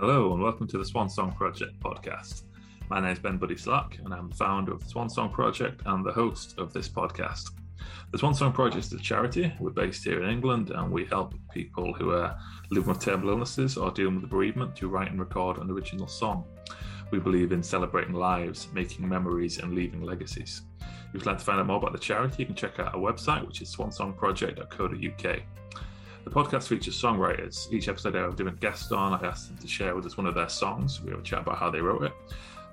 Hello, and welcome to the Swan Song Project podcast. My name is Ben Buddy Slack, and I'm the founder of the Swan Song Project and the host of this podcast. The Swan Song Project is a charity. We're based here in England, and we help people who are living with terminal illnesses or dealing with bereavement to write and record an original song. We believe in celebrating lives, making memories, and leaving legacies. If you'd like to find out more about the charity, you can check out our website, which is swansongproject.co.uk. The podcast features songwriters. Each episode, I have a different guest on. I ask them to share with us one of their songs. We have a chat about how they wrote it.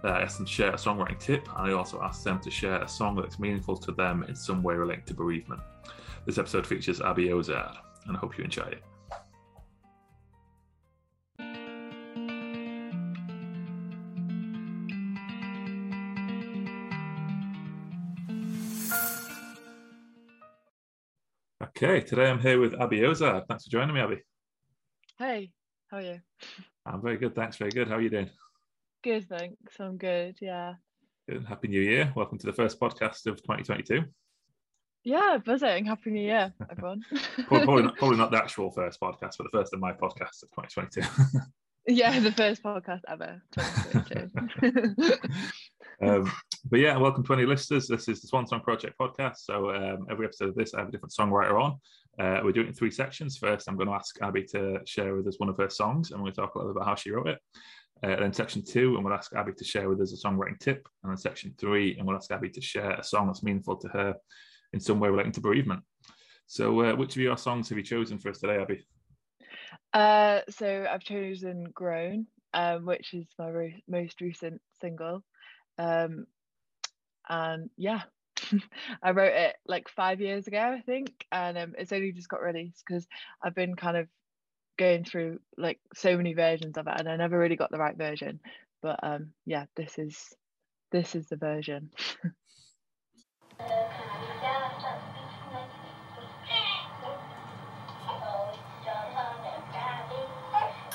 Uh, I ask them to share a songwriting tip, and I also ask them to share a song that's meaningful to them in some way related to bereavement. This episode features Abby Ozard, and I hope you enjoy it. Okay, today I'm here with Abby Ozard. Thanks for joining me, Abby. Hey, how are you? I'm very good, thanks. Very good. How are you doing? Good, thanks. I'm good. Yeah. Good. Happy New Year. Welcome to the first podcast of 2022. Yeah, buzzing. Happy New Year, everyone. probably, probably, not, probably not the actual first podcast, but the first of my podcasts of 2022. yeah, the first podcast ever. 2022. um, but yeah, welcome to any listeners. This is the Swan Song Project podcast. So um, every episode of this, I have a different songwriter on. Uh, we're doing it in three sections. First, I'm going to ask Abby to share with us one of her songs, and we're going to talk a little bit about how she wrote it. Uh, then section two, I'm going to ask Abby to share with us a songwriting tip. And then section three, I'm going to ask Abby to share a song that's meaningful to her in some way relating to bereavement. So, uh, which of your songs have you chosen for us today, Abby? Uh, so I've chosen "Grown," um, which is my re- most recent single. Um, and yeah. I wrote it like five years ago i think and um, it's only just got released because i've been kind of going through like so many versions of it and i never really got the right version but um yeah this is this is the version.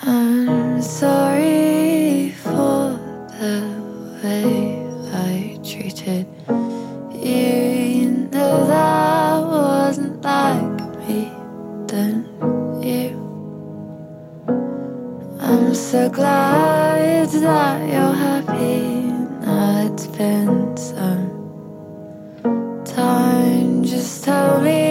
I'm sorry so glad that you're happy. Now it's been some time. Just tell me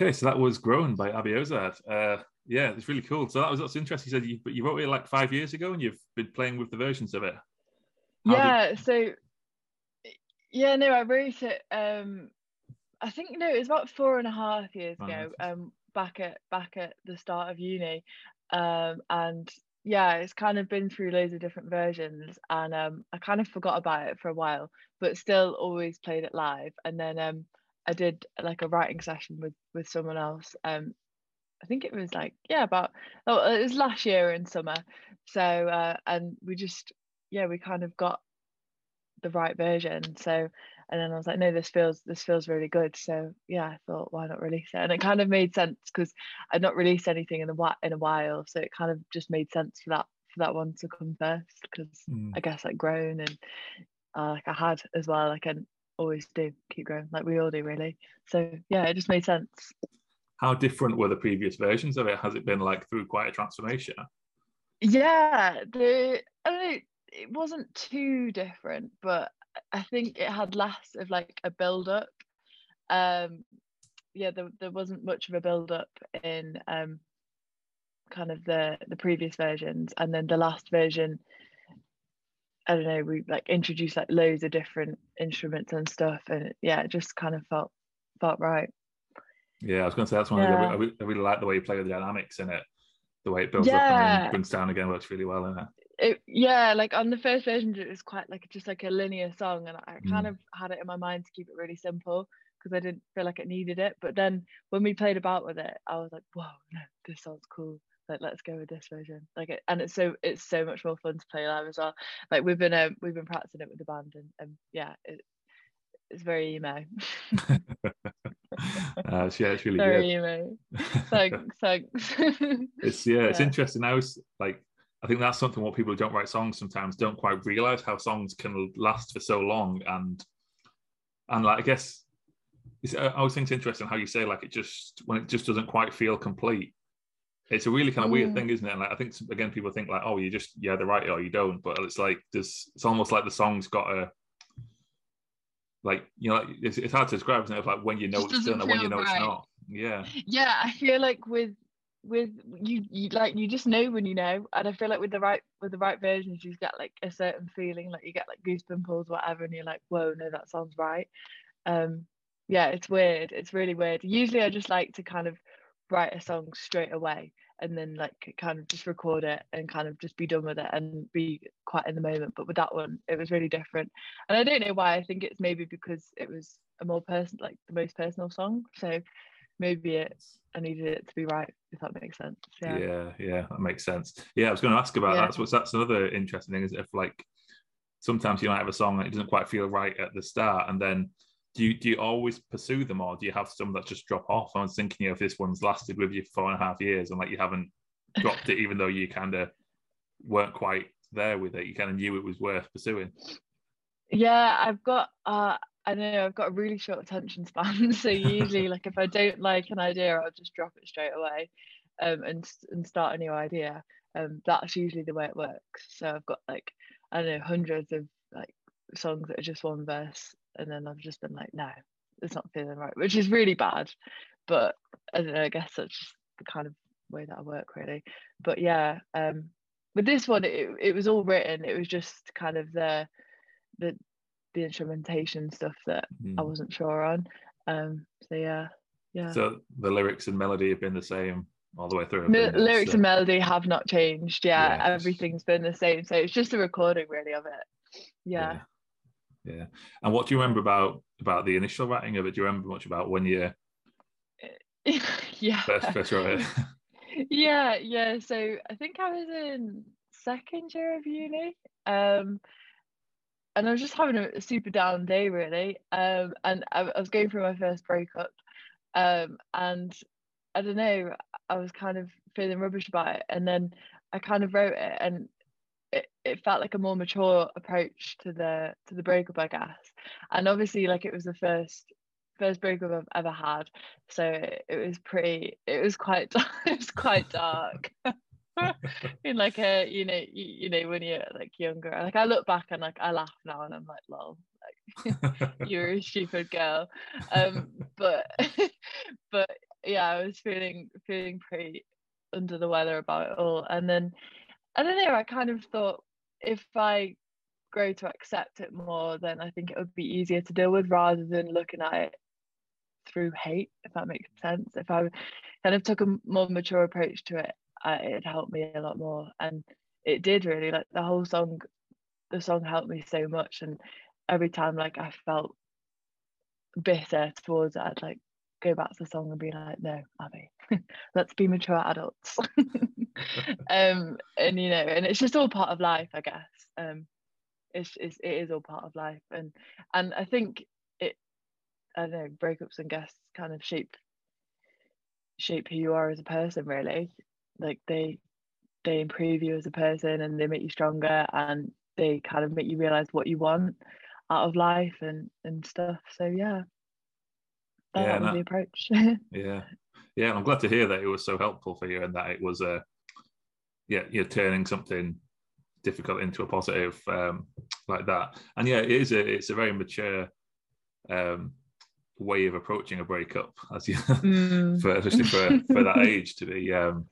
Okay, so that was Grown by Abby Ozard. Uh, yeah, it's really cool. So that was that's interesting. You said you, you wrote it like five years ago, and you've been playing with the versions of it. How yeah. did- So yeah, no, I wrote it. Um, I think no, it was about four and a half years Wow. ago. Um, back at back at the start of uni, um, and yeah, it's kind of been through loads of different versions, and um, I kind of forgot about it for a while, but still always played it live. And then um, I did like a writing session with with someone else. Um, I think it was like yeah, about oh, it was last year in summer. So uh, and we just yeah, we kind of got the right version. So and then I was like, no, this feels this feels really good. So yeah, I thought why not release it? And it kind of made sense because I'd not released anything in a while in a while, so it kind of just made sense for that for that one to come first because Mm. I guess like grown and uh, like I had as well, like I always do keep growing, like we all do really. So yeah, it just made sense. How different were the previous versions of it? Has it been like through quite a transformation? Yeah, the I don't know, it wasn't too different, but I think it had less of like a build up. Um yeah, there there wasn't much of a build up in um kind of the the previous versions and then the last version I don't know, we like introduced like loads of different instruments and stuff and yeah, it just kind of felt felt right. Yeah, I was going to say that's one. I, Yeah. really, I really like the way you play with the dynamics in it. The way it builds up and Yeah. then brings down again works really well in it. it yeah like on the first version it was quite like just like a linear song and i kind Mm. of had it in my mind to keep it really simple because i didn't feel like it needed it but then when we played about with it i was like whoa no this sounds cool like let's go with this version. Like it and it's so it's so much more fun to play live as well. Like we've been um, we've been practicing it with the band and, and yeah it, it's very emo. Uh, yeah, it's really very good. emo. Thanks thanks. It's yeah, it's Yeah. interesting. I was like I think that's something what people who don't write songs sometimes don't quite realize how songs can last for so long. And and like I guess it's, I always think it's interesting how you say like it just when it just doesn't quite feel complete. It's a really kind of weird Mm. thing, isn't it? And like I think again people think like oh you just yeah they write it or you don't, but it's like there's it's almost like the song's got a like you know like, it's, it's hard to describe isn't it? Of, like when you know Just it's done and when you know it's not. Yeah. yeah i feel like with with you, you like you just know when you know and i feel like with the right with the right versions you get like a certain feeling like you get like goosebumps whatever and you're like whoa no that sounds right um yeah it's weird it's really weird usually i just like to kind of write a song straight away and then like kind of just record it and kind of just be done with it and be quite in the moment but with that one it was really different and i don't know why i think it's maybe because it was a more person like the most personal song so maybe it I needed it to be right, if that makes sense. Yeah. yeah yeah that makes sense yeah i was going to ask about Yeah. that that's what's that's another interesting thing is if like sometimes you might have a song and it doesn't quite feel right at the start and then do you do you always pursue them or do you have some that just drop off i was thinking you know, if this one's lasted with you four and a half years and like you haven't dropped it even though you kind of weren't quite there with it you kind of knew it was worth pursuing Yeah, I've got uh I know I've got a really short attention span. So usually like if I don't like an idea, I'll just drop it straight away um and and start a new idea. Um that's usually the way it works. So I've got like I don't know, hundreds of like songs that are just one verse and then I've just been like, no, it's not feeling right, which is really bad. But I don't know, I guess that's just the kind of way that I work really. But yeah, um with this one it, it was all written, it was just kind of the the the instrumentation stuff that I Hmm. wasn't sure on. Um so yeah. Yeah. so the lyrics and melody have been the same all the way through Mi- haven't lyrics So- and melody have not changed. Yeah, Yeah. everything's been the same. So it's just a recording really of it. Yeah. yeah yeah and what do you remember about about the initial writing of it do you remember much about when you Yeah. first first wrote it yeah, yeah. So I think I was in second year of uni. Um and I was just having a, super down day really. Um and I, I was going through my first breakup. Um and I don't know, I was kind of feeling rubbish about it. And then I kind of wrote it and it, it felt like a more mature approach to the to the breakup, I guess. And obviously like it was the first first breakup I've ever had. So it, it was pretty it was quite it was quite dark. in like a you know you, you know when you're like younger like I look back and like I laugh now and I'm like lol like you're a stupid girl um but but yeah, I was feeling feeling pretty under the weather about it all. And then I don't know, I kind of thought if I grow to accept it more, then I think it would be easier to deal with rather than looking at it through hate, if that makes sense. If I kind of took a more mature approach to it, it helped me a lot more. And it did really, like the whole song, the song helped me so much. And every time like I felt bitter towards it, I'd like go back to the song and be like, no, Abby, let's be mature adults. um, and you know, and it's just all part of life, I guess. Um, it's, it's it is all part of life, and and I think it, I don't know, breakups and guests kind of shape shape who you are as a person, really. Like they they improve you as a person, and they make you stronger, and they kind of make you realize what you want out of life and and stuff. So yeah, that, Yeah, that was no. the approach. Yeah, yeah, and I'm glad to hear that it was so helpful for you and that it was a, yeah, you're turning something difficult into a positive um, like that. And yeah, it is a it's a very mature um, way of approaching a breakup, as you, Mm. for especially for for that age to be, um,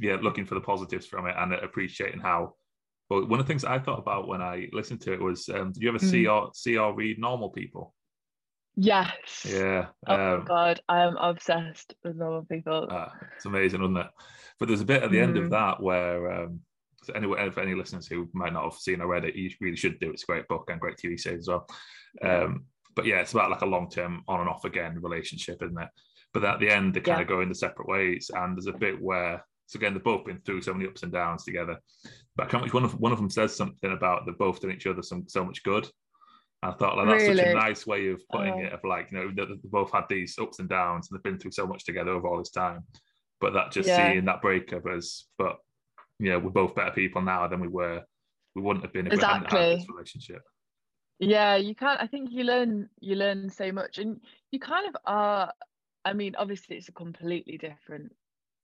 yeah, looking for the positives from it and appreciating how. Well, one of the things I thought about when I listened to it was, um, did you ever see or see or read Normal People? Yes. Yeah, Oh um, God, I am obsessed with normal people. Ah, it's amazing, isn't it? But there's a bit at the end of Mhm. that where, um, so anyway, for any listeners who might not have seen or read it, you really should do. It's a great book and great TV series as well. Um, but yeah, it's about like a long term on and off again relationship, isn't it? But at the end, they kind Yeah. of go in the separate ways, and there's a bit where, so again, they've both been through so many ups and downs together. But I can't remember, one of one of them says something about they've both done each other some so much good. I thought like that's such a nice way of putting Oh. it, of like you know that they've both had these ups and downs, and they've been through so much together over all this time. But that just Yeah. seeing that breakup as, but you know, we're both better people now than we were. We wouldn't have been if we hadn't had this relationship. Yeah, you can't. I think you learn you learn so much, and you kind of are. I mean, obviously, it's a completely different,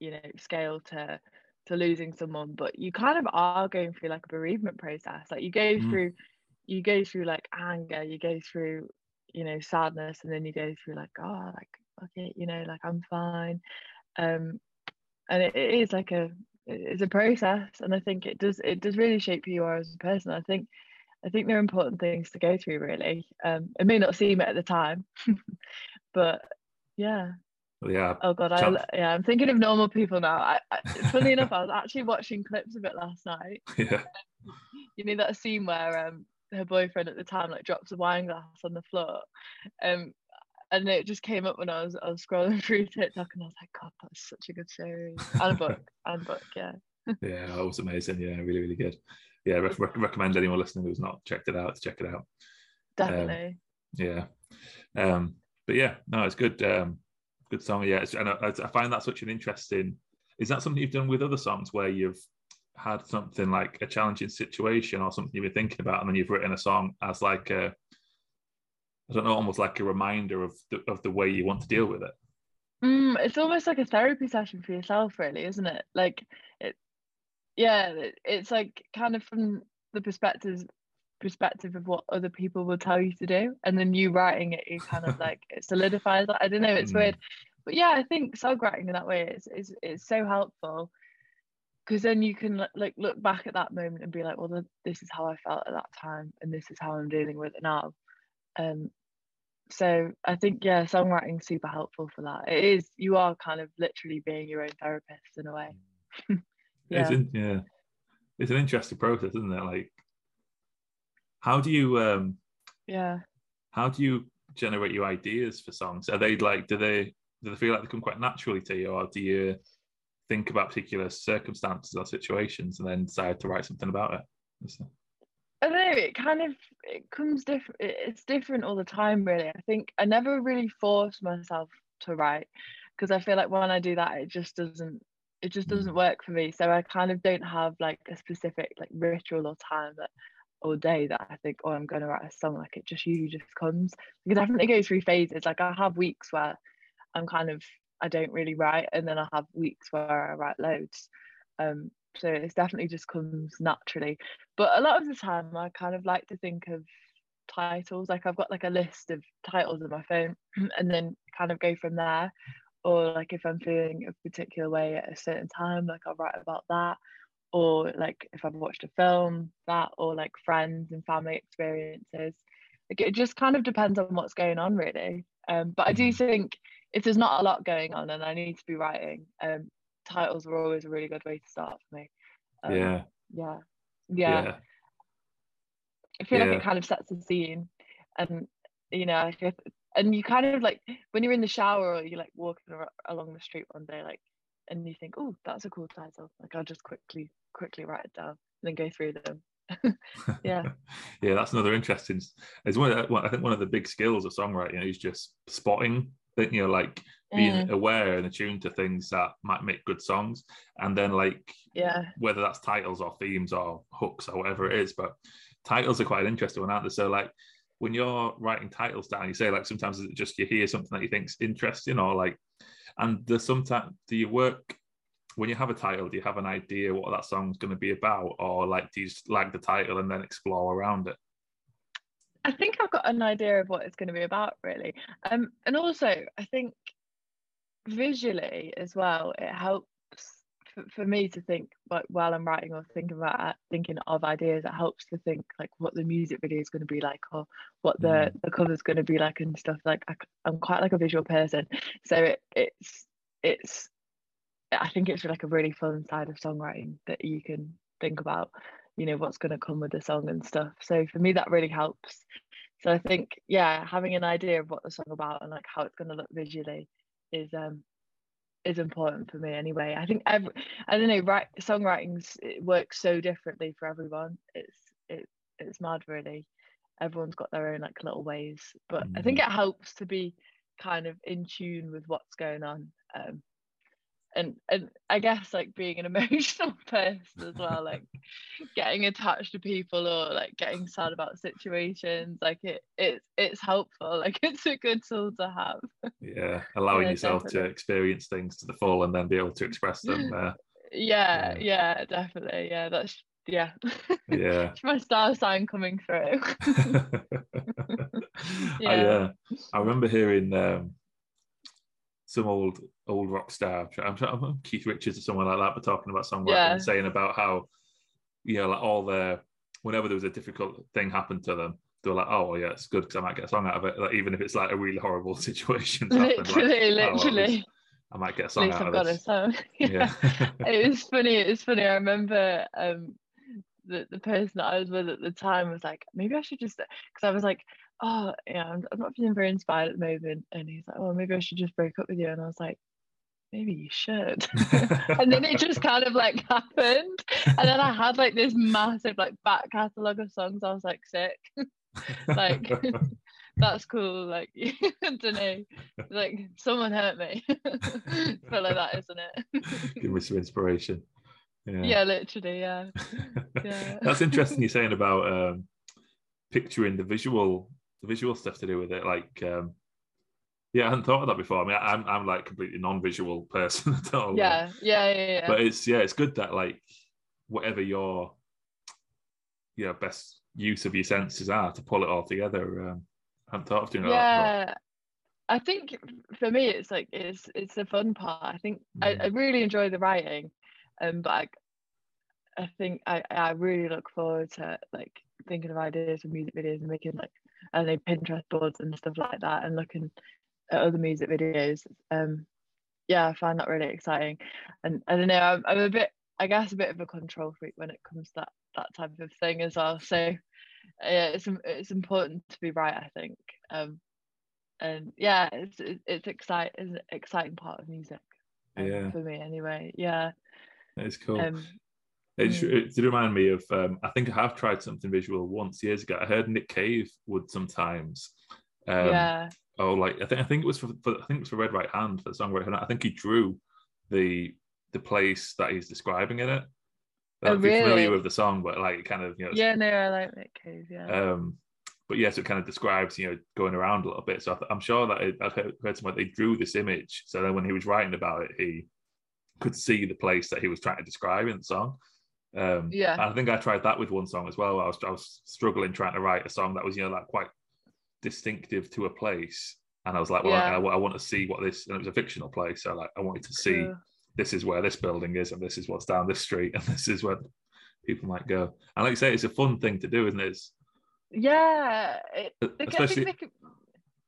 you know, scale to to losing someone, but you kind of are going through like a bereavement process. Like you go Mm. through, you go through like anger, you go through, you know, sadness, and then you go through like, oh, like okay, you know, like I'm fine. Um, and it, it is like a it's a process, and I think it does it does really shape who you are as a person. I think I think they're important things to go through, really. Um, it may not seem it at the time, but yeah. Yeah, Oh God, I yeah, I'm thinking of normal people now. I, I, funny enough, I was actually watching clips of it last night. yeah, You know that scene where um her boyfriend at the time like drops a wine glass on the floor, um, and it just came up when I was I was scrolling through TikTok, and I was like, God, that's such a good series and a book and a book, yeah. yeah, that was amazing. Yeah, really, really good. Yeah, rec- rec- recommend anyone listening who's not checked it out to check it out. Definitely. Yeah, um, but yeah, no, it's good. Um, good song. Yeah, it's, and I, I find that such an interesting. Is that something you've done with other songs where you've had something like a challenging situation or something you've been thinking about, and then you've written a song as like a, I don't know, almost like a reminder of the, of the way you want to deal with it. Mm, it's almost like a therapy session for yourself, really, isn't it? Like it, yeah, it, it's like kind of from the perspective perspective of what other people will tell you to do, and then you writing it, you kind of like it solidifies that. I don't know, it's Mm. weird, but yeah, I think songwriting in that way is is is so helpful because then you can like look back at that moment and be like, well, th- this is how I felt at that time, and this is how I'm dealing with it now. Um, so I think yeah, songwriting's super helpful for that. It is you are kind of literally being your own therapist in a way. It's Yeah. in, yeah, it's an interesting process, isn't it? Like, how do you um, Yeah. how do you generate your ideas for songs? Are they like, do they do they feel like they come quite naturally to you, or do you think about particular circumstances or situations and then decide to write something about it? It- I don't know, it kind of it comes different it's different all the time really. I think I never really force myself to write because I feel like when I do that it just doesn't it just Mm. doesn't work for me. So I kind of don't have like a specific like ritual or time that or day that I think, oh I'm gonna write a song. Like it just usually just comes. Because I definitely go through phases. Like I have weeks where I'm kind of I don't really write and then I have weeks where I write loads. Um so it's definitely just comes naturally but a lot of the time i kind of like to think of titles like i've got like a list of titles on my phone and then kind of go from there or like if I'm feeling a particular way at a certain time, like I'll write about that. Or like if I've watched a film, that or like friends and family experiences. Like it just kind of depends on what's going on really. Um, but I do Mhm. think if there's not a lot going on and I need to be writing, um, titles are always a really good way to start for me. Um, yeah, yeah. Yeah. yeah, I feel like it kind of sets the scene, and you know, and you kind of like when you're in the shower or you're like walking along the street one day, like, and you think, oh, that's a cool title. Like I'll just quickly, quickly write it down and then go through them. Yeah. yeah. That's another interesting. It's one. Of the, one- I think one of the big skills of songwriting is just spotting. You know, like being Mm, aware and attuned to things that might make good songs, and then like yeah, whether that's titles or themes or hooks or whatever it is. But titles are quite an interesting one, aren't they? So like when you're writing titles down, you say like sometimes it's just you hear something that you think's interesting or like, and there's sometimes do you work when you have a title? Do you have an idea what that song's going to be about, or like do you just like the title and then explore around it? I think I've got an idea of what it's going to be about, really. Um, and also I think visually as well, it helps for, for me to think like while I'm writing or thinking about thinking of ideas. It helps to think like what the music video is going to be like or what the Mm. the cover's going to be like and stuff. Like I, am quite like a visual person, so it, it's it's I think it's like a really fun side of songwriting that you can think about, you know, what's going to come with the song and stuff. So for me, that really helps. So I think, yeah, having an idea of what the song about and like how it's going to look visually is um is important for me anyway. I think every I don't know, right songwriting's it works so differently for everyone. It's it it's mad really. Everyone's got their own like little ways, but I think it helps to be kind of in tune with what's going on. Um, and and I guess like being an emotional person as well, like getting attached to people or like getting sad about situations, like it it's it's helpful. Like it's a good tool to have. Yeah, allowing Yeah, yourself to experience things to the full and then be able to express them. Uh, Yeah, Yeah. yeah, definitely. Yeah, that's yeah. yeah. It's my star sign coming through. I, Yeah. uh, I remember hearing um, some old old rock star, I'm, I'm Keith Richards or someone like that, but talking about songwriting Yeah. and saying about how, you know, like all the whenever there was a difficult thing happened to them, they were like, "Oh, yeah, it's good because I might get a song out of it." Like, even if it's like a really horrible situation, happened, like, literally, "Oh, literally. I might get a At song least out I've of got this. a song. Yeah, it was funny. It was funny. I remember um the, the person that I was with at the time was like, maybe I should just because I was like, oh yeah, I'm, I'm not feeling very inspired at the moment, and he's like, well maybe I should just break up with you, and I was like, maybe you should. and then it just kind of like happened, and then I had like this massive like back catalogue of songs. I was like, sick. like that's cool. Like I don't know. Like someone hurt me. Feel like that, isn't it? give me some inspiration. yeah, literally, yeah. Yeah. That's interesting. You're saying about um, picturing the visual, the visual stuff to do with it. Like, um, yeah, I hadn't thought of that before. I mean, I'm I'm like completely non-visual person at all. Yeah, yeah, yeah, yeah. But it's yeah, it's good that like whatever your yeah best use of your senses are to pull it all together. Um, I hadn't thought of doing that. yeah. I think for me it's like it's it's the fun part. I think I, I Mhm. really enjoy the writing. Um but I I think I, I really look forward to like thinking of ideas for music videos and making like I don't Pinterest boards and stuff like that and looking at other music videos. Um yeah, I find that really exciting. And I don't know, I'm, I'm a bit I guess a bit of a control freak when it comes to that that type of thing as well. So yeah, it's it's important to be right, I think. Um and yeah, it's it's, excite it's an exciting part of music. um, Yeah. For me anyway. Yeah. That's cool. Um It, Mm. it did remind me of. Um, I think I have tried something visual once years ago. I heard Nick Cave would sometimes. Um, yeah. Oh, like I think I think it was for, for I think it was for Red Right Hand for the song Right Hand. I think he drew the the place that he's describing in it. I Oh, don't you're familiar with the song, but like it kind of you know. Yeah, no, I like Nick Cave, yeah. Um, but yes, it kind of describes you know going around a little bit. So I th- I'm sure that it, I've heard, heard somewhere they drew this image. So then when he was writing about it, he could see the place that he was trying to describe in the song. Um, Yeah. I think I tried that with one song as well. I was I was struggling trying to write a song that was you know like quite distinctive to a place, and I was like, well, Yeah. I, I want to see what this. And it was a fictional place, so like I wanted to see Cool. this is where this building is, and this is what's down this street, and this is where people might go. And like you say, it's a fun thing to do, isn't it? It's, Yeah, it, they especially they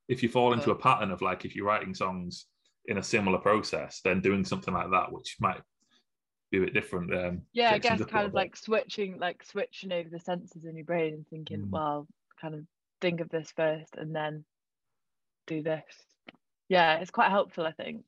if you fall into a pattern of like if you're writing songs in a similar process, then doing something like that, which might be a bit different. Um, yeah, I guess kind of bit. like switching, like switching over the senses in your brain and thinking, Mm. well, kind of think of this first and then do this. Yeah, it's quite helpful, I think.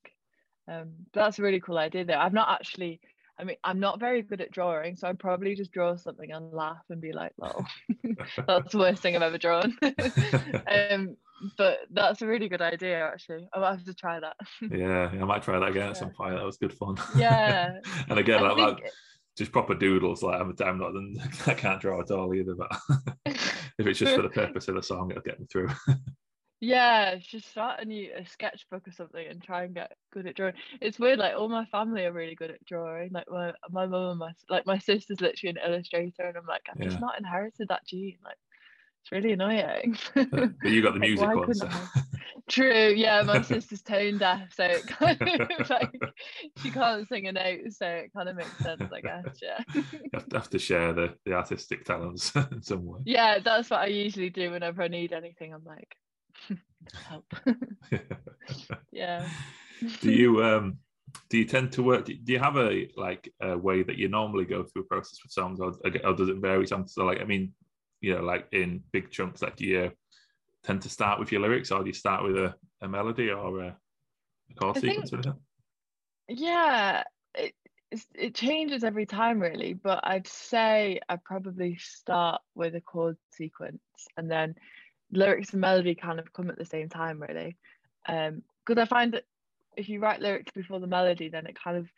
Um, that's a really cool idea, though. I've not actually. I mean, I'm not very good at drawing, so I'd probably just draw something and laugh and be like, "Well, that's the worst thing I've ever drawn." um, but that's a really good idea, actually. I might have to try that. yeah, I might try that again at Yeah. some point. That was good fun. Yeah. and again, I like, like think- just proper doodles. Like I'm, I'm not, I can't draw at all either. But if it's just for the purpose of the song, it'll get me through. Yeah, just start a new a sketchbook or something and try and get good at drawing. It's weird, like all my family are really good at drawing. Like my my mum and my like my sister's literally an illustrator, and I'm like, I've Yeah. just not inherited that gene. Like it's really annoying. but you got the music why one. So. True, yeah, my sister's tone deaf, so it kind of like she can't sing a note, so it kind of makes sense, I guess. Yeah. you have to, share the, the artistic talents in some way. Yeah, that's what I usually do whenever I need anything. I'm like, help. yeah. do you um do you tend to work do you have a like a way that you normally go through a process with songs or, or does it vary sometimes so like i mean you know like in big chunks like do you tend to start with your lyrics or do you start with a, a melody or a, a chord I think- sequence or Yeah, it it changes every time really, but I'd say I probably start with a chord sequence and then lyrics and melody kind of come at the same time really. Um, because I find that if you write lyrics before the melody, then it kind of,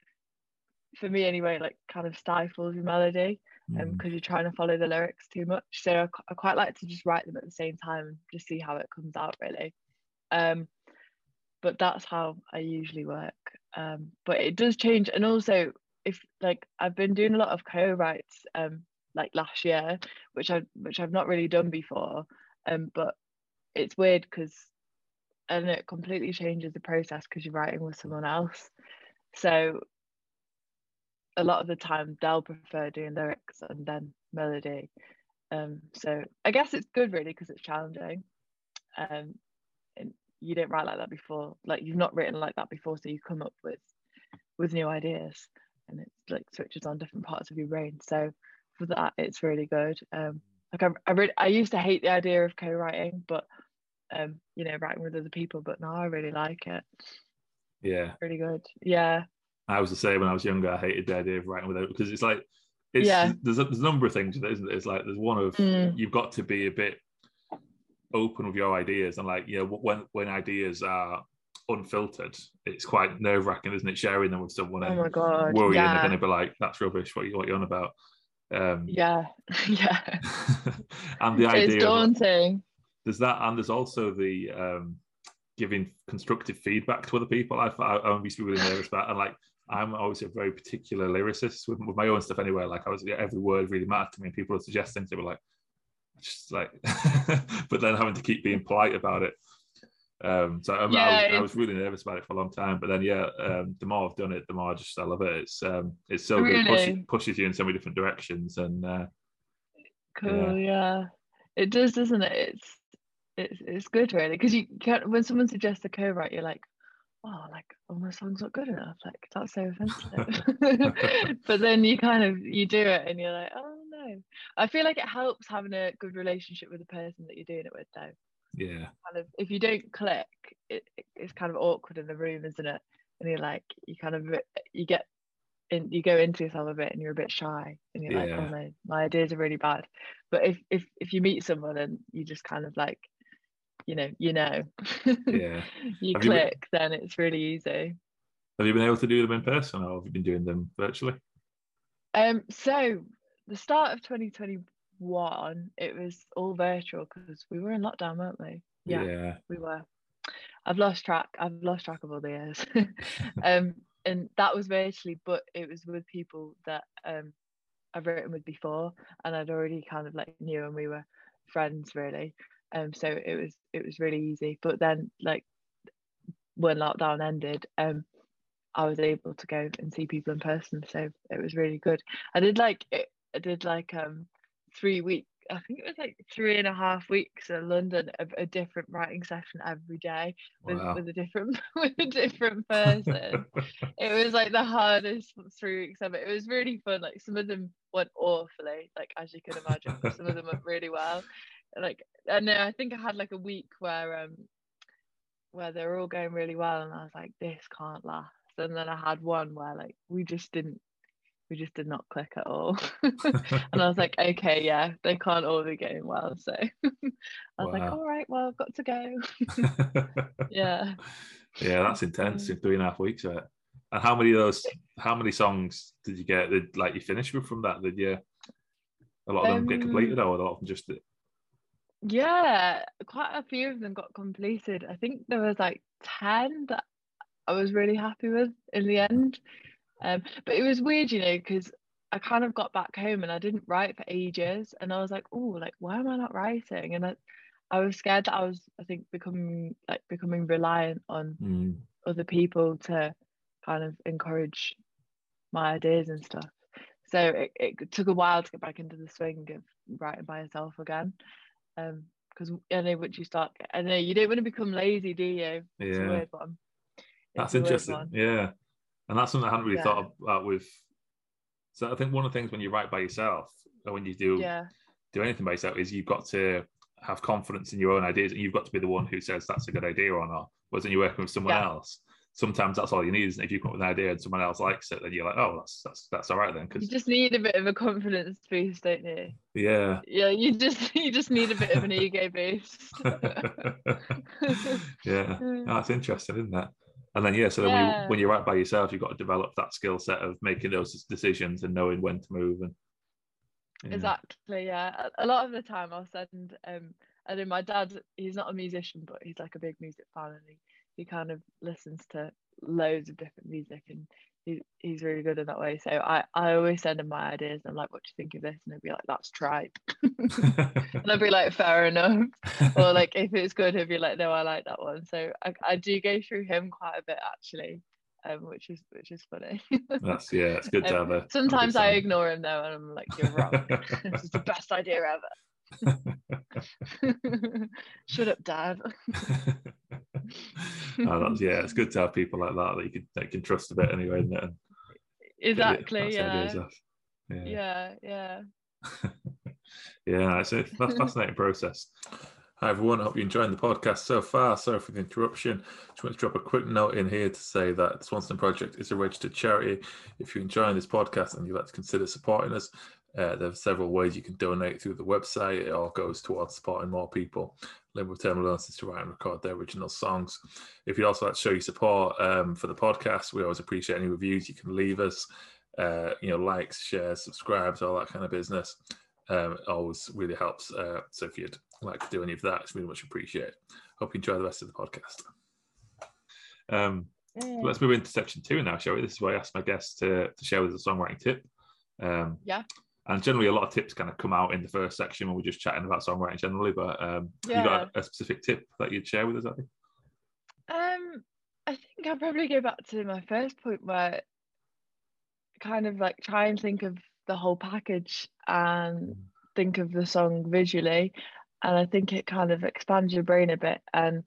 for me anyway, like kind of stifles your melody um Mm. because you're trying to follow the lyrics too much. So I, I quite like to just write them at the same time and just see how it comes out really. Um, but that's how I usually work. Um, but it does change, and also if like I've been doing a lot of co-writes um like last year, which I which I've not really done before. Um, but it's weird because and it completely changes the process because you're writing with someone else. So a lot of the time they'll prefer doing lyrics and then melody. Um, so I guess it's good really because it's challenging. Um, and you don't write like that before, like you've not written like that before, so you come up with with new ideas and it like switches on different parts of your brain. So for that, it's really good. Um, like I, I really, I used to hate the idea of co-writing, but um, you know, writing with other people. But now I really like it. yeah Really good. Yeah. I was the same when i was younger i hated the idea of writing without because it's like it's Yeah. there's, a, there's a number of things with it isn't it it's like there's one of Mm. you've got to be a bit open with your ideas and like you know when when ideas are unfiltered it's quite nerve-wracking isn't it sharing them with someone Oh and my god. worrying they're going to be like that's rubbish what you what you on about um Yeah. yeah. and the it's idea of, daunting. there's that and there's also the um giving constructive feedback to other people i i, I used to be really nervous about and like I'm always a very particular lyricist with, with my own stuff anyway. Like I was, yeah, every word really mattered to me. And people would suggest things. They were like, just like, but then having to keep being polite about it. Um, so I, I, was, I was really nervous about it for a long time. But then, yeah, um, the more I've done it, the more I just I love it. It's um, it's so good. It pushes, pushes you in so many different directions, and uh, Cool. Yeah. It does, doesn't it? It's it's it's good really because you can't when someone suggests a co-write, you're like, oh, like oh my song's not good enough. Like that's so offensive. but then you kind of you do it and you're like, oh no. I feel like it helps having a good relationship with the person that you're doing it with though. yeah, kind of if you don't click it, it- it's kind of awkward in the room isn't it and you're like you kind of you get in you go into yourself a bit and you're a bit shy and you're like oh no my ideas are really bad but if if if you meet someone and you just kind of like you know you know yeah. you Have you been- click then it's really easy Have you been able to do them in person, or have you been doing them virtually? um so the start of 2021 it was all virtual because we were in lockdown weren't we yeah yeah. we were. I've lost track. I've lost track of all the years. um, and that was virtually, but it was with people that um I've written with before, and I'd already kind of like knew, and we were friends really. Um, so it was it was really easy. But then like when lockdown ended, um, I was able to go and see people in person. So it was really good. I did like I did like um three week I think it was like three and a half weeks in London of a different writing session every day with, Wow. with a different with a different person. it was like the hardest three weeks ever. It was really fun. Like some of them went awfully, like as you can imagine. but some of them went really well. Like and then I think I had like a week where um where they were all going really well and I was like, this can't last. And then I had one where like we just didn't we just did not click at all. and I was like, okay, yeah, they can't all be going well. So I was like, all right, well, I've got to go. Yeah. yeah, that's intense. Mm. In three and a half weeks, right? And how many of those? How many songs did you get? Did like you finished with from that? Did you? A lot of them get Um, completed, or a lot of them just Yeah, quite a few of them got completed. I think there was like 10 that I was really happy with in the end. Um, but it was weird, you know, because I kind of got back home and I didn't write for ages. And I was like, oh, like, why am I not writing? And I, I was scared that I was, I think, becoming like becoming reliant on Mm, other people to kind of encourage my ideas and stuff. So it, it took a while to get back into the swing of writing by yourself again. Um, because I know once you start, I know you don't want to become lazy, do you? It's a Yeah. weird one. that's It's a interesting. one. Yeah, and that's something I hadn't really Yeah. thought about with. So I think one of the things when you write by yourself, or when you do Yeah, do anything by yourself, is you've got to have confidence in your own ideas, and you've got to be the one who says that's a good idea or not. Whereas when you're working with someone Yeah. else, sometimes that's all you need. Isn't it? If you come up with an idea and someone else likes it, then you're like, oh, that's that's that's all right then. Because you just need a bit of a confidence boost, don't you? yeah, Yeah, you just you just need a bit of an ego boost. yeah, Oh, that's interesting, isn't that? And then yeah, so then when, you, Yeah. when you write by yourself, you've got to develop that skill set of making those decisions and knowing when to move. And yeah. Exactly, yeah. A a lot of the time I'll send um I know my dad he's not a musician but he's like a big music fan and he, he kind of listens to loads of different music and he, he's really good in that way. So I, I always send him my ideas and I'm like, what do you think of this? And he'll be like, that's tripe. and I'll be like, fair enough. or like if it's good, he'll be like, no, I like that one. So I, I do go through him quite a bit actually. Um, which is which is funny. that's yeah, it's good to Um, have a Sometimes I ignore him though, and I'm like, "You're wrong. this is the best idea ever." Shut up, Dad. Uh, that's, yeah, it's good to have people like that that you can that you can trust a bit anyway, isn't it? And exactly. bounce Yeah. Yeah, Yeah. Yeah. yeah, it's a that's a fascinating process. Hi everyone, I hope you're enjoying the podcast so far. Sorry for the interruption. Just want to drop a quick note in here to say that the Swan Song Project is a registered charity. If you're enjoying this podcast and you'd like to consider supporting us, uh, there are several ways you can donate through the website. It all goes towards supporting more people living with terminal illnesses to write and record their original songs. If you'd also like to show your support um, for the podcast, we always appreciate any reviews you can leave us. Uh, you know, likes, shares, subscribes, all that kind of business. Um, always really helps. Uh, so if you'd like to do any of that, it's really much appreciated. Hope you enjoy the rest of the podcast. Um, Mm. let's move into section two now, shall we? This is where I ask my guests to, to share with us a songwriting tip. Um, Yeah. And generally, a lot of tips kind of come out in the first section when we're just chatting about songwriting generally. But um, have you got a, a specific tip that you'd share with us, Abby? Um, I think I'll probably go back to my first point where kind of like try and think of the whole package and think of the song visually. And I think it kind of expands your brain a bit and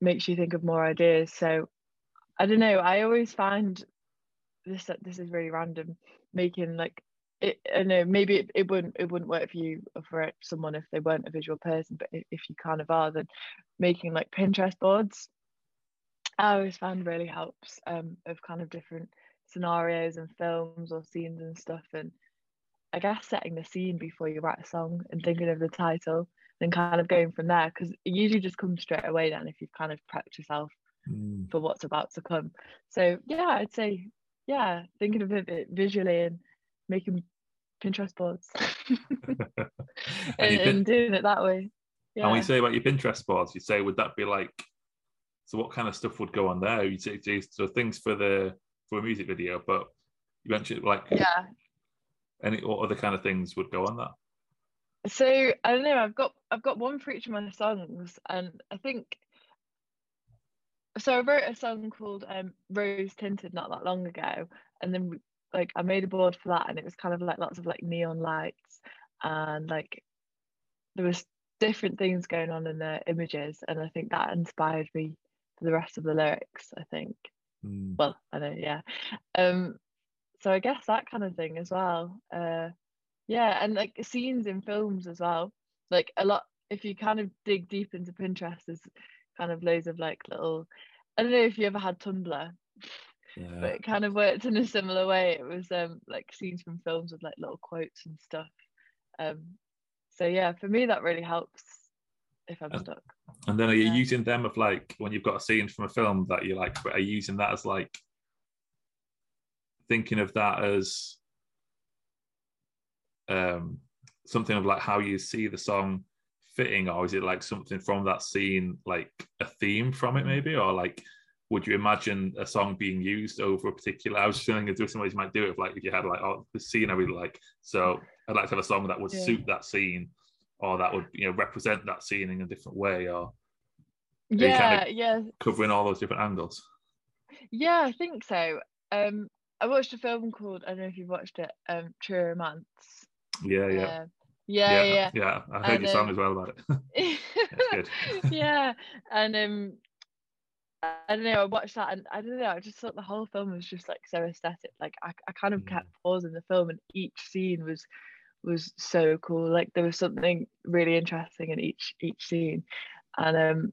makes you think of more ideas. So I don't know, I always find this this is really random, making like it I know maybe it, it wouldn't it wouldn't work for you or for someone if they weren't a visual person, but if, if you kind of are, then making like Pinterest boards I always find really helps um of kind of different scenarios and films or scenes and stuff and I guess setting the scene before you write a song and thinking of the title and kind of going from there because it usually just comes straight away then if you've kind of prepped yourself Mm. for what's about to come so yeah I'd say yeah thinking of it visually and making Pinterest boards And and, you and doing it that way Yeah. And when you say about your Pinterest boards, you say, would that be like, so what kind of stuff would go on there? You say, say so things for the for a music video, but you mentioned like yeah any what other kind of things would go on that? So I don't know. I've got I've got one for each of my songs, and I think so I wrote a song called um, Rose Tinted not that long ago, and then we- like I made a board for that, and it was kind of like lots of like neon lights, and like there was different things going on in the images, and I think that inspired me for the rest of the lyrics. I think. Mm. Well, I know, yeah. Um, so I guess that kind of thing as well. Uh, yeah, and like scenes in films as well. Like a lot, if you kind of dig deep into Pinterest, there's kind of loads of like little. I don't know if you ever had Tumblr, Yeah. but it kind of worked in a similar way. It was um like scenes from films with like little quotes and stuff. Um, so yeah, for me that really helps if I'm And- stuck. And then are you Yeah. using them of like when you've got a scene from a film that you like, are you using that as like thinking of that as um something of like how you see the song fitting, or is it like something from that scene, like a theme from it maybe, or like would you imagine a song being used over a particular? I was just thinking of different ways you might do it. If like if you had like oh the scene I really like, so I'd like to have a song that would Yeah. suit that scene, or that would you know represent that scene in a different way, or Yeah, kinda- yeah. covering all those different angles. Yeah, I think so. Um, I watched a film called I don't know if you've watched it, um, True Romance. Yeah, yeah, Uh, yeah, yeah, yeah. I heard And, your song um, as well about it. yeah. good. yeah, and um, I don't know. I watched that, and I don't know. I just thought the whole film was just like so aesthetic. Like I, I kind of Mm. kept pausing the film, and each scene was was so cool. Like there was something really interesting in each each scene, and um,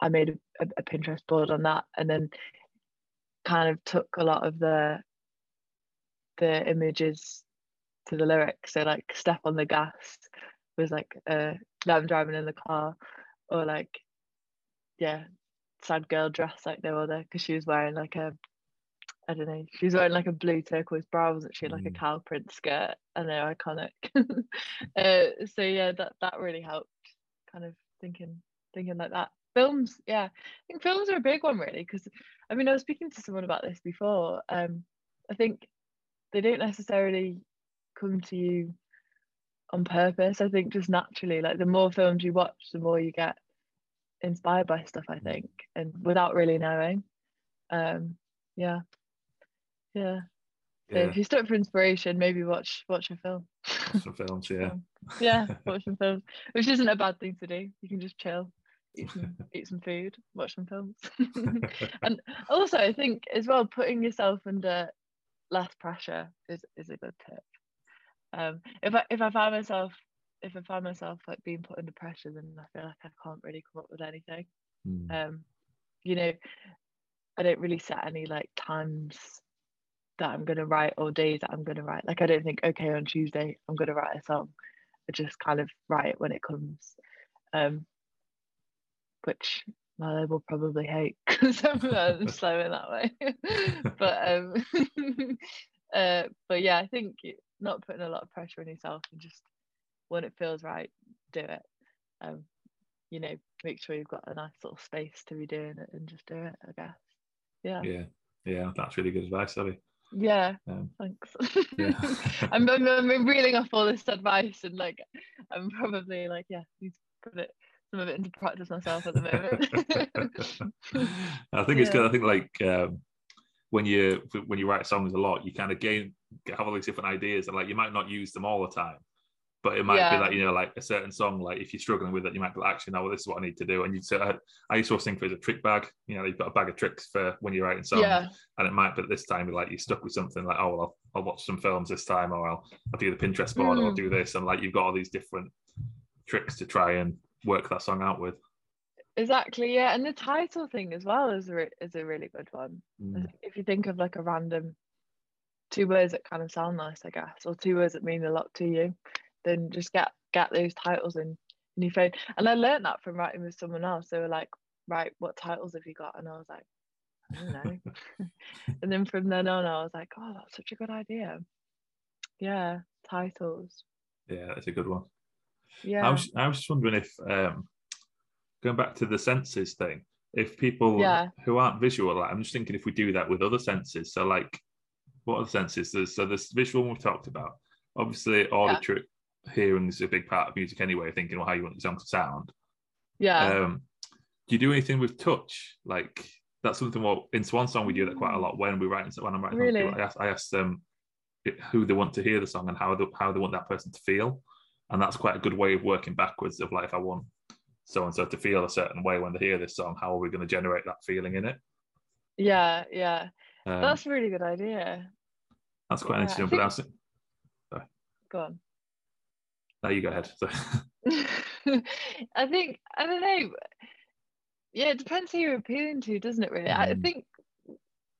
I made a, a, Pinterest board on that, and then kind of took a lot of the the images to the lyrics. So like step on the gas was like uh them driving in the car or like yeah, sad girl dress like no other because she was wearing like a I don't know, she was wearing like a blue turquoise bra, wasn't she? Like a Mm. cow print skirt. I know, iconic. uh, so yeah, that that really helped. Kind of thinking thinking like that. Films, yeah, I think films are a big one really because I mean I was speaking to someone about this before. Um, I think they don't necessarily come to you on purpose. I think just naturally, like the more films you watch, the more you get inspired by stuff. I think, and without really knowing. Um, yeah, yeah. Yeah, if you're stuck for inspiration, maybe watch watch a film. some films. Yeah, yeah, watch some films, which isn't a bad thing to do. You can just chill, eat some eat some food, watch some films. and also, I think as well, putting yourself under less pressure is is a good tip. Um, if I if I find myself if I find myself like being put under pressure, then I feel like I can't really come up with anything. Mm. Um, you know, I don't really set any like times that I'm gonna write or days that I'm gonna write. Like I don't think okay on Tuesday I'm gonna write a song. I just kind of write it when it comes. Um, which my label probably hate because I'm, I'm slow in that way. but um, uh, but yeah, I think not putting a lot of pressure on yourself and just when it feels right, do it. Um, you know, make sure you've got a nice little space to be doing it and just do it. I guess. Yeah. yeah, yeah. That's really good advice, Abby. Yeah. Um, Thanks. yeah. I'm, I'm, I'm reeling off all this advice and like I'm probably like yeah need to put it some of it into practice myself at the moment. I think it's good. I think like um, when you when you write songs a lot, you kind of gain have all these different ideas, and like you might not use them all the time, but it might Yeah. be that you know like a certain song, like if you're struggling with it, you might be like, actually, no, well, this is what I need to do, and you. So I, I used to always think of it as a trick bag. You know, you've got a bag of tricks for when you're writing songs, yeah. and it might be this time you're like you're stuck with something like, oh well, I'll, I'll watch some films this time, or I'll, I'll do the Pinterest board, or I'll Mm. do this, and like you've got all these different tricks to try and work that song out with. Exactly. Yeah. And the title thing as well is a re- is a really good one. Mm. If you think of like a random two words that kind of sound nice, I guess, or two words that mean a lot to you, then just get get those titles in, in your phone. And I learned that from writing with someone else. They were like, right, what titles have you got? And I was like, I don't know. and then from then on, I was like, oh, that's such a good idea. Yeah, titles. Yeah, that's a good one. Yeah. I was I was just wondering if um, going back to the senses thing, if people Yeah. who aren't visual, like, I'm just thinking if we do that with other senses. So like, what are the senses? There's, so this visual one we've talked about. Obviously, auditory hearing is a big part of music anyway. Thinking well, how you want the song to sound. yeah. Um, do you do anything with touch? Like that's something what in Swan Song we do that quite a lot when we write when I'm writing. Really? people, I ask, I ask them who they want to hear the song and how they, how they want that person to feel, and that's quite a good way of working backwards. Of like, if I want so and so to feel a certain way when they hear this song, how are we going to generate that feeling in it? Yeah, yeah. Um, That's a really good idea. that's quite yeah, interesting. think- But that's Go on. Now you go ahead. So, I think I don't know. Yeah, it depends who you're appealing to, doesn't it? Really, I Mm. think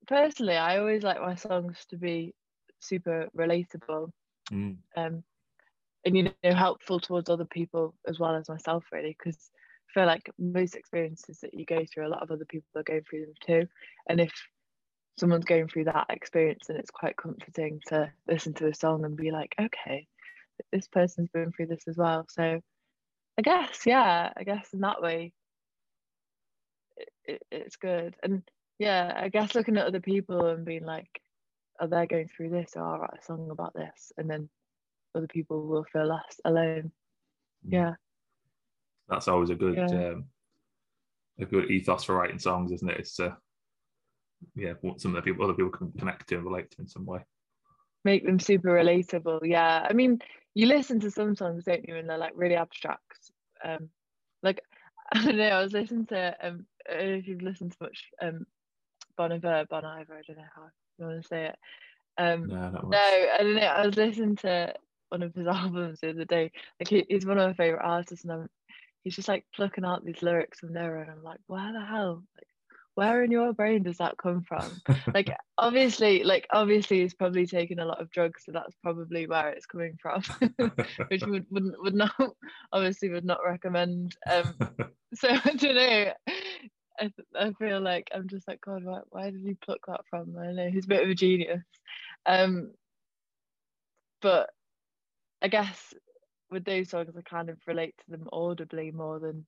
personally, I always like my songs to be super relatable, mm, um, and you know, helpful towards other people as well as myself, really, because I feel like most experiences that you go through, a lot of other people are going through them too, and if someone's going through that experience, then it's quite comforting to listen to a song and be like, okay, this person's been through this as well. So I guess, yeah, I guess in that way, it, it, it's good. And yeah, I guess looking at other people and being like, oh, they're going through this, or I'll write a song about this, and then other people will feel less alone. Mm. Yeah, that's always a good Yeah. um, a good ethos for writing songs, isn't it? It's uh, yeah, what something that people other people can connect to and relate to in some way. make them super relatable. Yeah, I mean, you listen to some songs, don't you, and they're like really abstract. Um, like I don't know, I was listening to um, I don't know if you've listened to much um, Bon Iver, Bon Iver, I don't know how you want to say it. Um, No, no, I don't know. I was listening to one of his albums the other day. Like he, he's one of my favorite artists, and I'm, he's just like plucking out these lyrics from there, and I'm like, where the hell? Like, where in your brain does that come from? like obviously like obviously he's probably taken a lot of drugs so that's probably where it's coming from which would would, would not obviously would not recommend um so i don't know. I, I feel like i'm just like god why, why did he pluck that from? I don't know he's a bit of a genius. Um but i guess with those songs i kind of relate to them audibly more than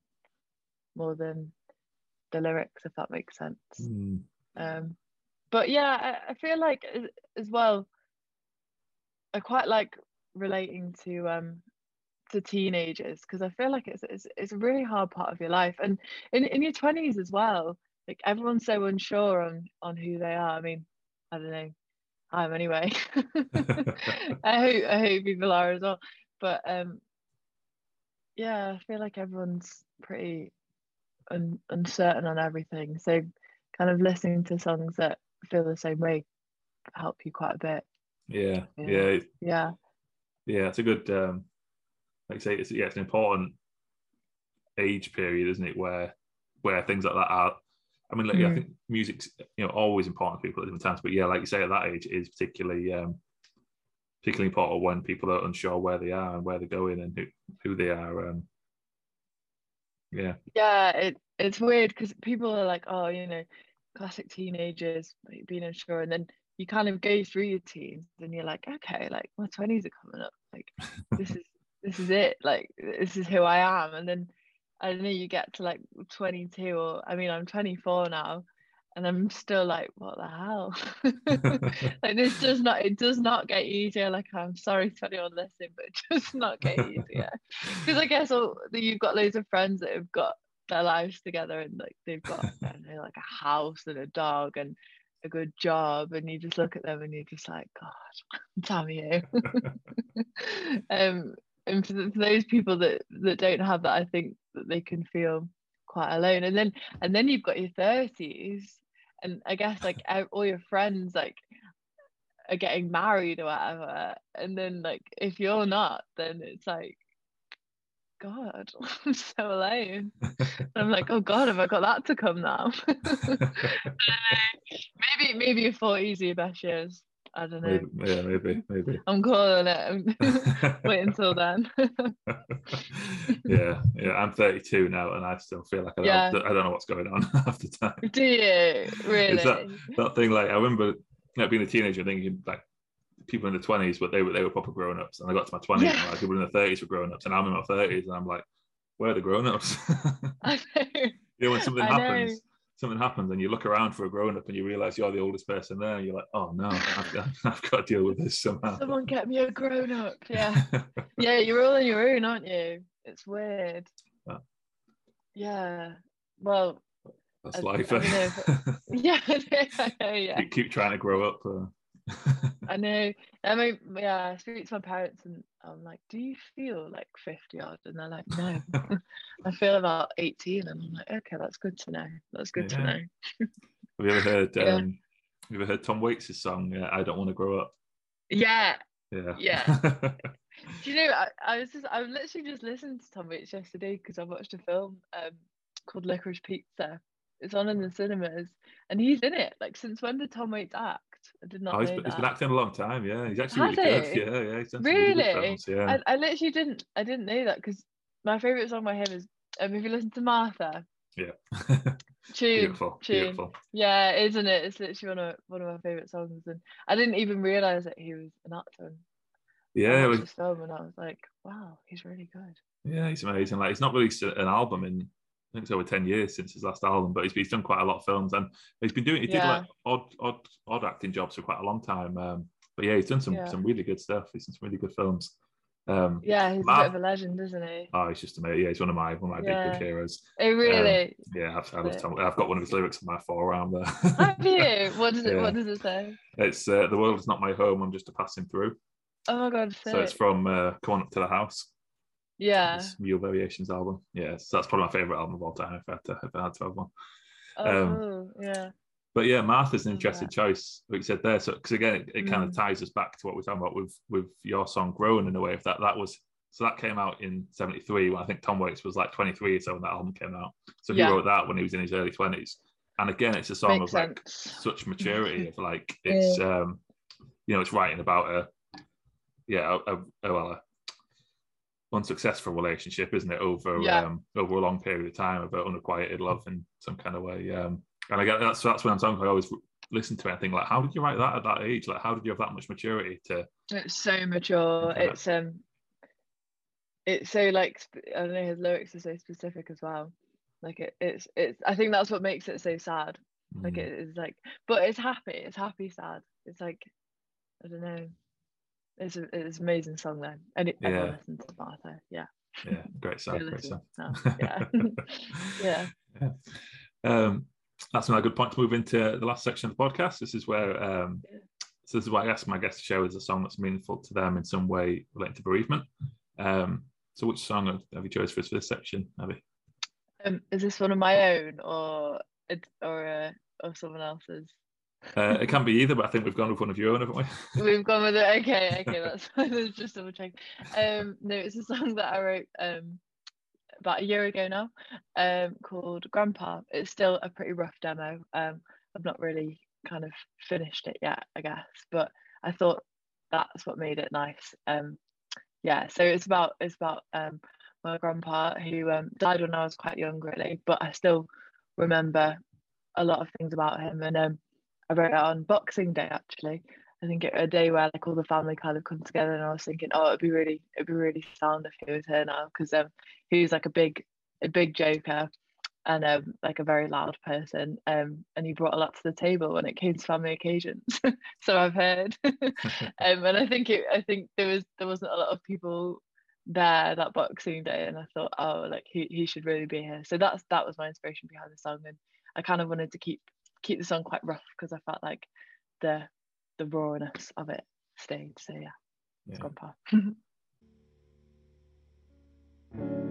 more than the lyrics if that makes sense. Mm, um but yeah I, I feel like as, well i quite like relating to um to teenagers because i feel like it's, it's it's a really hard part of your life. And in, in your 20s as well like everyone's so unsure on on who they are. I mean i don't know. I'm anyway. I hope i hope people are as well. But um yeah i feel like everyone's pretty un- uncertain on everything so kind of listening to songs that feel the same way help you quite a bit yeah, Yeah. yeah, yeah yeah. It's a good, um, like you say, it's yeah, it's an important age period, isn't it? Where where things like that are. I mean, like, yeah, I Mm. think music's you know always important to people at different times, but yeah, like you say, at that age, is particularly um, particularly important when people are unsure where they are and where they're going and who, who they are. Um, yeah, yeah it, it's weird because people are like oh you know classic teenagers being unsure and then you kind of go through your teens and you're like okay like my 20s are coming up. Like this is this is it. Like this is who i am. And then i don't know you get to like 22 or i mean i'm 24 now and i'm still like what the hell? Like this does not it does not get easier like i'm sorry to anyone listening but it does not get easier. Because i guess all, you've got loads of friends that have got their lives together and like they've got know like a house and a dog and a good job and you just look at them and you're just like god damn you. Um and for, for those people that that don't have that i think that they can feel quite alone. And then and then you've got your 30s and i guess like all your friends like are getting married or whatever and then like if you're not then it's like god i'm so alone. And i'm like oh god have i got that to come now? Uh, maybe maybe your 40s are your best years i don't know maybe, yeah, maybe, maybe. i'm calling um, it wait until then yeah, yeah. I'm 32 now, and I still feel like I don't. I don't know what's going on half the time. do you really Is that- That thing, like I remember, you know, being a teenager, thinking like people in the 20s, but they were they were proper grown ups, and I got to my 20s, Yeah. and like people in the 30s were grown ups, and I'm in my 30s, and I'm like, where are the grown ups? I know. you know, when something I happens, something happens, and you look around for a grown up, and you realize you're the oldest person there, and you're like, oh no, I've got, I've got to deal with this somehow. Someone get me a grown up. Yeah. Yeah, you're all on your own, aren't you? It's weird. Yeah. Yeah. Well, That's I- life. I eh? know yeah, yeah. keep, keep trying to grow up. Uh, I know. I mean, yeah, I speak to my parents and I'm like, do you feel like 50 odd? And they're like, no, I feel about 18. And I'm like, okay, that's good to know. That's good to know. have you ever heard? Yeah. Um, have you ever heard Tom Waits' song? Uh, I don't want to grow up. Yeah. Yeah. Yeah. Do you know, I, I was just, I literally just listening to Tom Waits yesterday because I watched a film um, called Licorice Pizza. It's on in the cinemas and he's in it. Like, since when did Tom Waits act? I did not oh, he's, know he's been acting a long time. Yeah, he's actually Has really good. Yeah, yeah. He's really, films. Yeah. I, I literally didn't I didn't know that because my favourite song by him is um, if you listen to Martha. yeah. Tune, beautiful. tune. Beautiful. Yeah, isn't it? It's literally one of one of my favourite songs, and I didn't even realise that he was an actor. I Yeah. well, this film, and I was like, wow, he's really good. Yeah, he's amazing. Like he's not released an album in I think it's over ten years since his last album, but he's, he's done quite a lot of films and he's been doing he did like odd odd odd acting jobs for quite a long time. Um, but yeah, he's done some Yeah. some really good stuff. He's done some really good films. Um, Yeah, he's a bit of a legend, isn't he? oh, he's just amazing. Yeah, he's one of my one of my big Yeah. big heroes. Oh, really? Yeah, I've, I Tom. I've got one of his lyrics on my forearm there. Have you? What does it? Yeah. What does it say? It's uh, the world is not my home. I'm just a passing through. Oh my god, So it's from uh, Come on up to the house. Yeah. This Mule Variations album. Yeah, so that's probably my favorite album of all time. If I had to, if I had to have one. Oh, um, yeah. But yeah, Martha's an interesting that. choice. Like you said there, so because again, it, it kind of Mm. ties us back to what we're talking about with with your song "Growing" in a way. If that that was so that came out in '73 when I think Tom Waits was like 23 or so when that album came out. So he Yeah. wrote that when he was in his early 20s. And again, it's a song Makes of like sense. such maturity of like it's um you know it's writing about a yeah a, a, a well a unsuccessful relationship isn't it over Yeah. um over a long period of time of unrequited love in some kind of way um and I get that's that's when I'm talking I always listen to it and think like how did you write that at that age like how did you have that much maturity to It's so mature. It's um, it's so like I don't know. His lyrics are so specific as well. Like it, it's it's. I think that's what makes it so sad. Like Mm, it is like, but it's happy. It's happy sad. It's like I don't know. It's a, it's an amazing song though. And it, everyone Yeah. listens to. Yeah. yeah great song great song. Yeah. Yeah. Yeah. Um, that's another good point to move into the last section of the podcast. This is where um, Yeah. so this is what I asked my guests to share is a song that's meaningful to them in some way related to bereavement. Um, so which song have- have you chose for us for this section, Abby? Um, is this one of my own or or uh, or someone else's? Uh, it can be either, but I think we've gone with one of your own, haven't we? We've gone with it. Okay, okay, that's fine. Just double check. Um, no, it's a song that I wrote um about a year ago now, um, called Grandpa. It's still a pretty rough demo. Um, I've not really kind of finished it yet, I guess, but I thought that's what made it nice. Um, yeah, so it's about it's about um my grandpa who um died when I was quite young, really, but I still remember a lot of things about him, and um, I wrote it on Boxing Day actually. I think it a day where like all the family kind of come together, and I was thinking, oh, it'd be really, it'd be really sound if he was here now, because um, he was like a big, a big joker, and um, like a very loud person, um, and he brought a lot to the table when it came to family occasions. so I've heard, um, and I think it, I think there was there wasn't a lot of people there that Boxing Day, and I thought, oh, like he he should really be here. So that's that was my inspiration behind the song, and I kind of wanted to keep keep the song quite rough because I felt like the the rawness of it stayed. So yeah, it's gone Grandpa.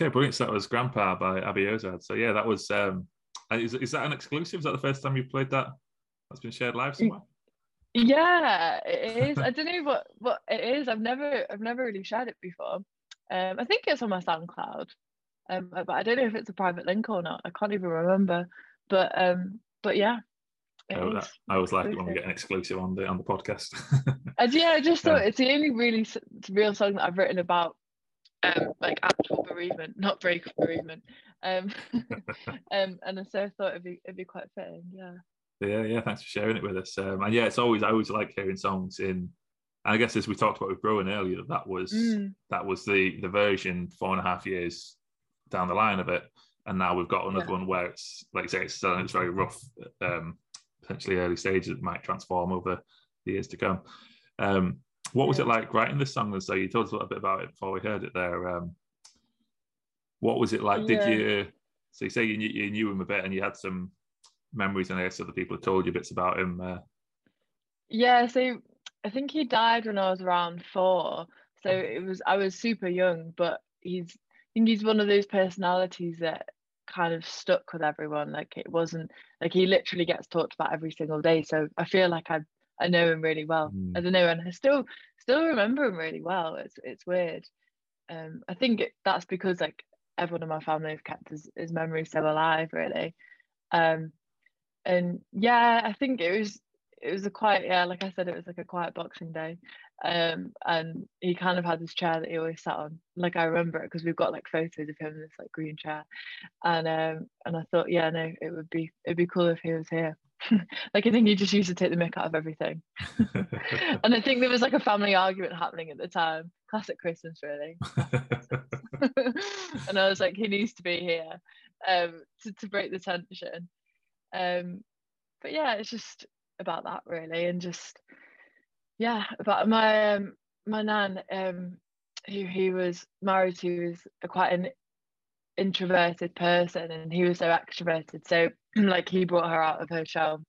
Okay, brilliant. So that was Grandpa by Abby Ozard. So yeah, that was. um Is, is that an exclusive? Is that the first time you've played that? That's been shared live somewhere. Yeah, it is. I don't know what what it is. I've never I've never really shared it before. Um, I think it's on my SoundCloud, um, but I don't know if it's a private link or not. I can't even remember. But um, but yeah, Oh, that-. I always like it when we get an exclusive on the on the podcast. And yeah, I just Yeah. thought it's the only really real song that I've written about, um, like actual bereavement, not breakup bereavement. Um, um, and so I thought it'd be it'd be quite fitting. Yeah. yeah, yeah. Thanks for sharing it with us. Um, and yeah, it's always I always like hearing songs in. And I guess as we talked about with Rowan earlier, that was Mm, that was the the version four and a half years down the line of it, and now we've got another Yeah. one where it's like I say it's still its very rough, um, potentially early stages. It might transform over the years to come. Um, what was Yeah. it like writing this song? And so you told us a little bit about it before we heard it there. Um, what was it like? Yeah. Did you? So you say you knew, you knew him a bit, and you had some memories, and I guess other people had told you bits about him. Uh, Yeah, so I think he died when I was around four. So it was I was super young, but he's I think he's one of those personalities that kind of stuck with everyone. Like it wasn't like he literally gets talked about every single day. So I feel like I I know him really well. Mm. I don't know, and I still still remember him really well. It's it's weird. Um, I think it, that's because like everyone in my family have kept his, his memory so alive, really. Um, and yeah, I think it was it was a quiet yeah, like I said, it was like a quiet Boxing Day. Um, and he kind of had this chair that he always sat on. Like I remember it because we've got like photos of him in this like green chair. And um, and I thought, yeah, no, it would be it'd be cool if he was here. like I think he just used to take the mick out of everything. and I think there was like a family argument happening at the time. Classic Christmas, really. and I was like, he needs to be here um, to, to break the tension. Um, but yeah, it's just about that really, and just yeah, about my um, my nan, um, who he was married to, was a quite an introverted person, and he was so extroverted. So like he brought her out of her shell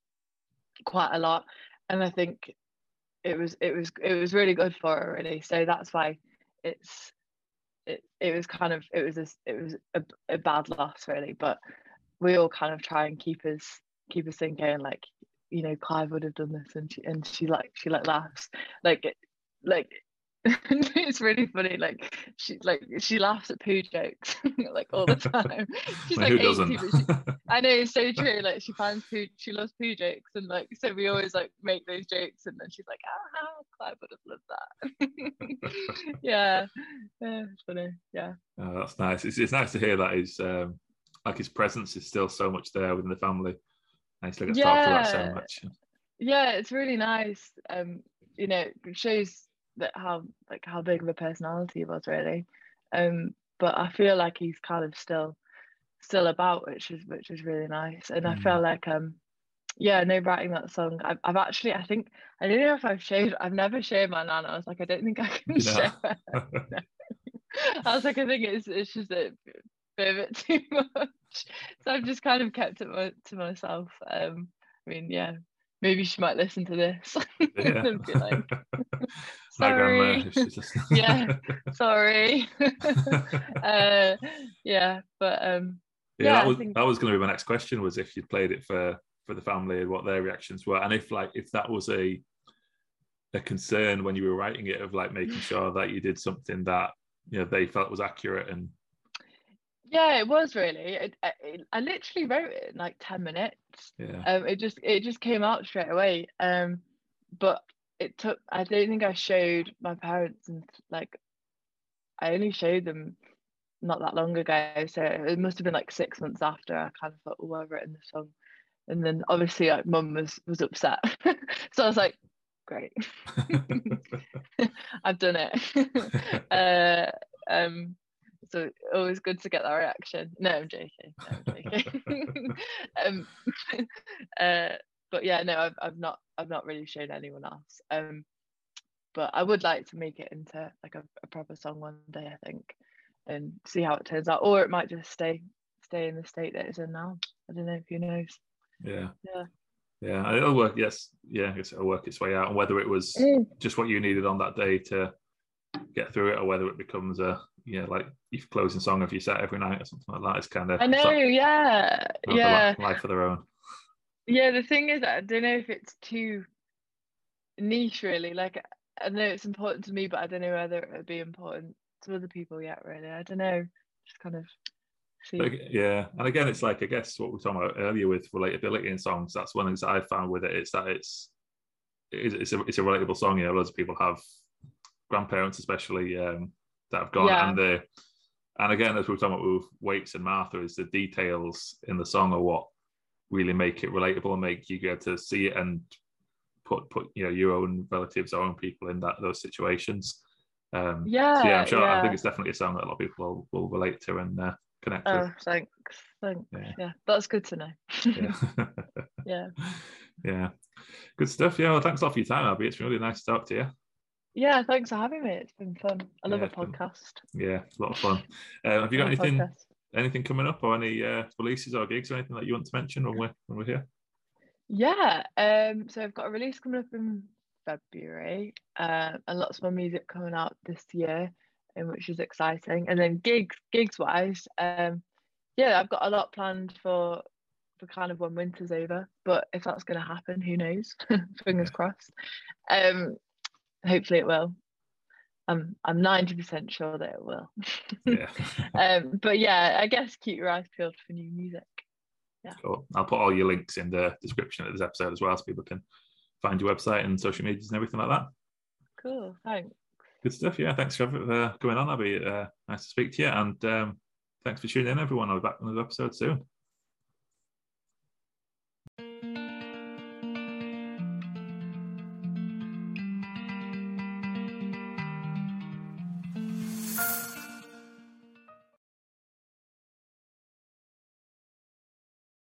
quite a lot, and I think it was it was it was really good for her really. So that's why it's it, it was kind of it was a, it was a, a bad loss really but we all kind of try and keep us keep us thinking like you know Clive would have done this and she and she like she like laughs like like it's really funny like she like she laughs at poo jokes like all the time she's Well, like who 80 doesn't? she, I know it's so true. Like she finds poo, she loves poo jokes, and like so we always like make those jokes, and then she's like, "Ah, Clive would have loved that." yeah, yeah, it's funny. Yeah, Oh, that's nice. It's, it's nice to hear that his um, like his presence is still so much there within the family, and he still gets talked about so Yeah. much. yeah, it's really nice. Um, you know, it shows that how like how big of a personality he was really. Um, but I feel like he's kind of still still about, which is which is really nice. And I Mm. feel like um yeah, no writing that song. I've, I've actually I think I don't know if I've shared I've never shared my nana. I was like, I don't think I can know? share. I was like, I think it's it's just a bit of it too much. So I've just kind of kept it to myself. Um I mean, yeah, maybe she might listen to this yeah. like, sorry. listening. Yeah. sorry. uh yeah, but um yeah, Yeah, that was think- that was going to be my next question. Was if you'd played it for for the family and what their reactions were, and if like if that was a a concern when you were writing it of like making sure that you did something that you know they felt was accurate and yeah, it was really. It, I, it- I literally wrote it in like 10 minutes. yeah. Um it just it just came out straight away. Um but it took i don't think i showed my parents and like i only showed them not that long ago. So it must have been like six months after i kind of thought oh i've written this song. And then obviously like mum was was upset. So i was like great. I've done it. Uh um so always good to get that reaction no i'm joking no, i'm joking um uh but yeah no I've, I've not i've not really shown anyone else um but i would like to make it into like a, a proper song one day i think and see how it turns out, or it might just stay stay in the state that it's in now. I don't know. Who knows? Yeah. Yeah. Yeah, it'll work. Yes, yeah, I guess it'll work its way out. And whether it was Mm. just what you needed on that day to get through it, or whether it becomes a yeah, like your closing song of your set every night or something like that, it's kind of I know. Yeah. Yeah. life of their own. Yeah. The thing is, I don't know if it's too niche, really. Like, I know it's important to me, but I don't know whether it would be important to other people yet. Really, I don't know. Just kind of see. But yeah, and again, it's like I guess what we were talking about earlier with relatability in songs. That's one of the things that I found with it. It's that it's it's it's a, it's a relatable song. You know, loads of people have grandparents, especially um, that have gone, Yeah. and the and again, as we were talking about with Waits and Martha, is the details in the song are what really make it relatable and make you get to see it and put put you know your own relatives or own people in that those situations. Um, yeah. so yeah, I'm sure. I think it's definitely a song that a lot of people will, will relate to and uh, connect with. Oh, thanks. Thanks. Yeah. Yeah. that's good to know. yeah. Yeah. yeah. Good stuff. Yeah. Well, thanks a lot for your time, Abby. It's been really nice to talk to you. Yeah, thanks for having me. It's been fun. I love Yeah, a it's been- podcast. Yeah, a lot of fun. Uh, have you got anything podcast. anything coming up or any uh, releases or gigs or anything that you want to mention when we're when we're here? Yeah. Um. So I've got a release coming up in February, uh, and lots more music coming out this year, and which is exciting. And then gigs, gigs wise, um, yeah, I've got a lot planned for for kind of when winter's over. But if that's going to happen, who knows? Fingers Yeah. crossed. Um, hopefully it will. I'm I'm ninety percent sure that it will. Yeah. um, but yeah, I guess keep your eyes peeled for new music. Yeah. cool. I'll put all your links in the description of this episode as well so people can find your website and social medias and everything like that. Cool. Thanks. Good stuff. Yeah. Thanks for uh, coming on, Abby. Uh, nice to speak to you. And um, thanks for tuning in, everyone. I'll be back on another episode soon.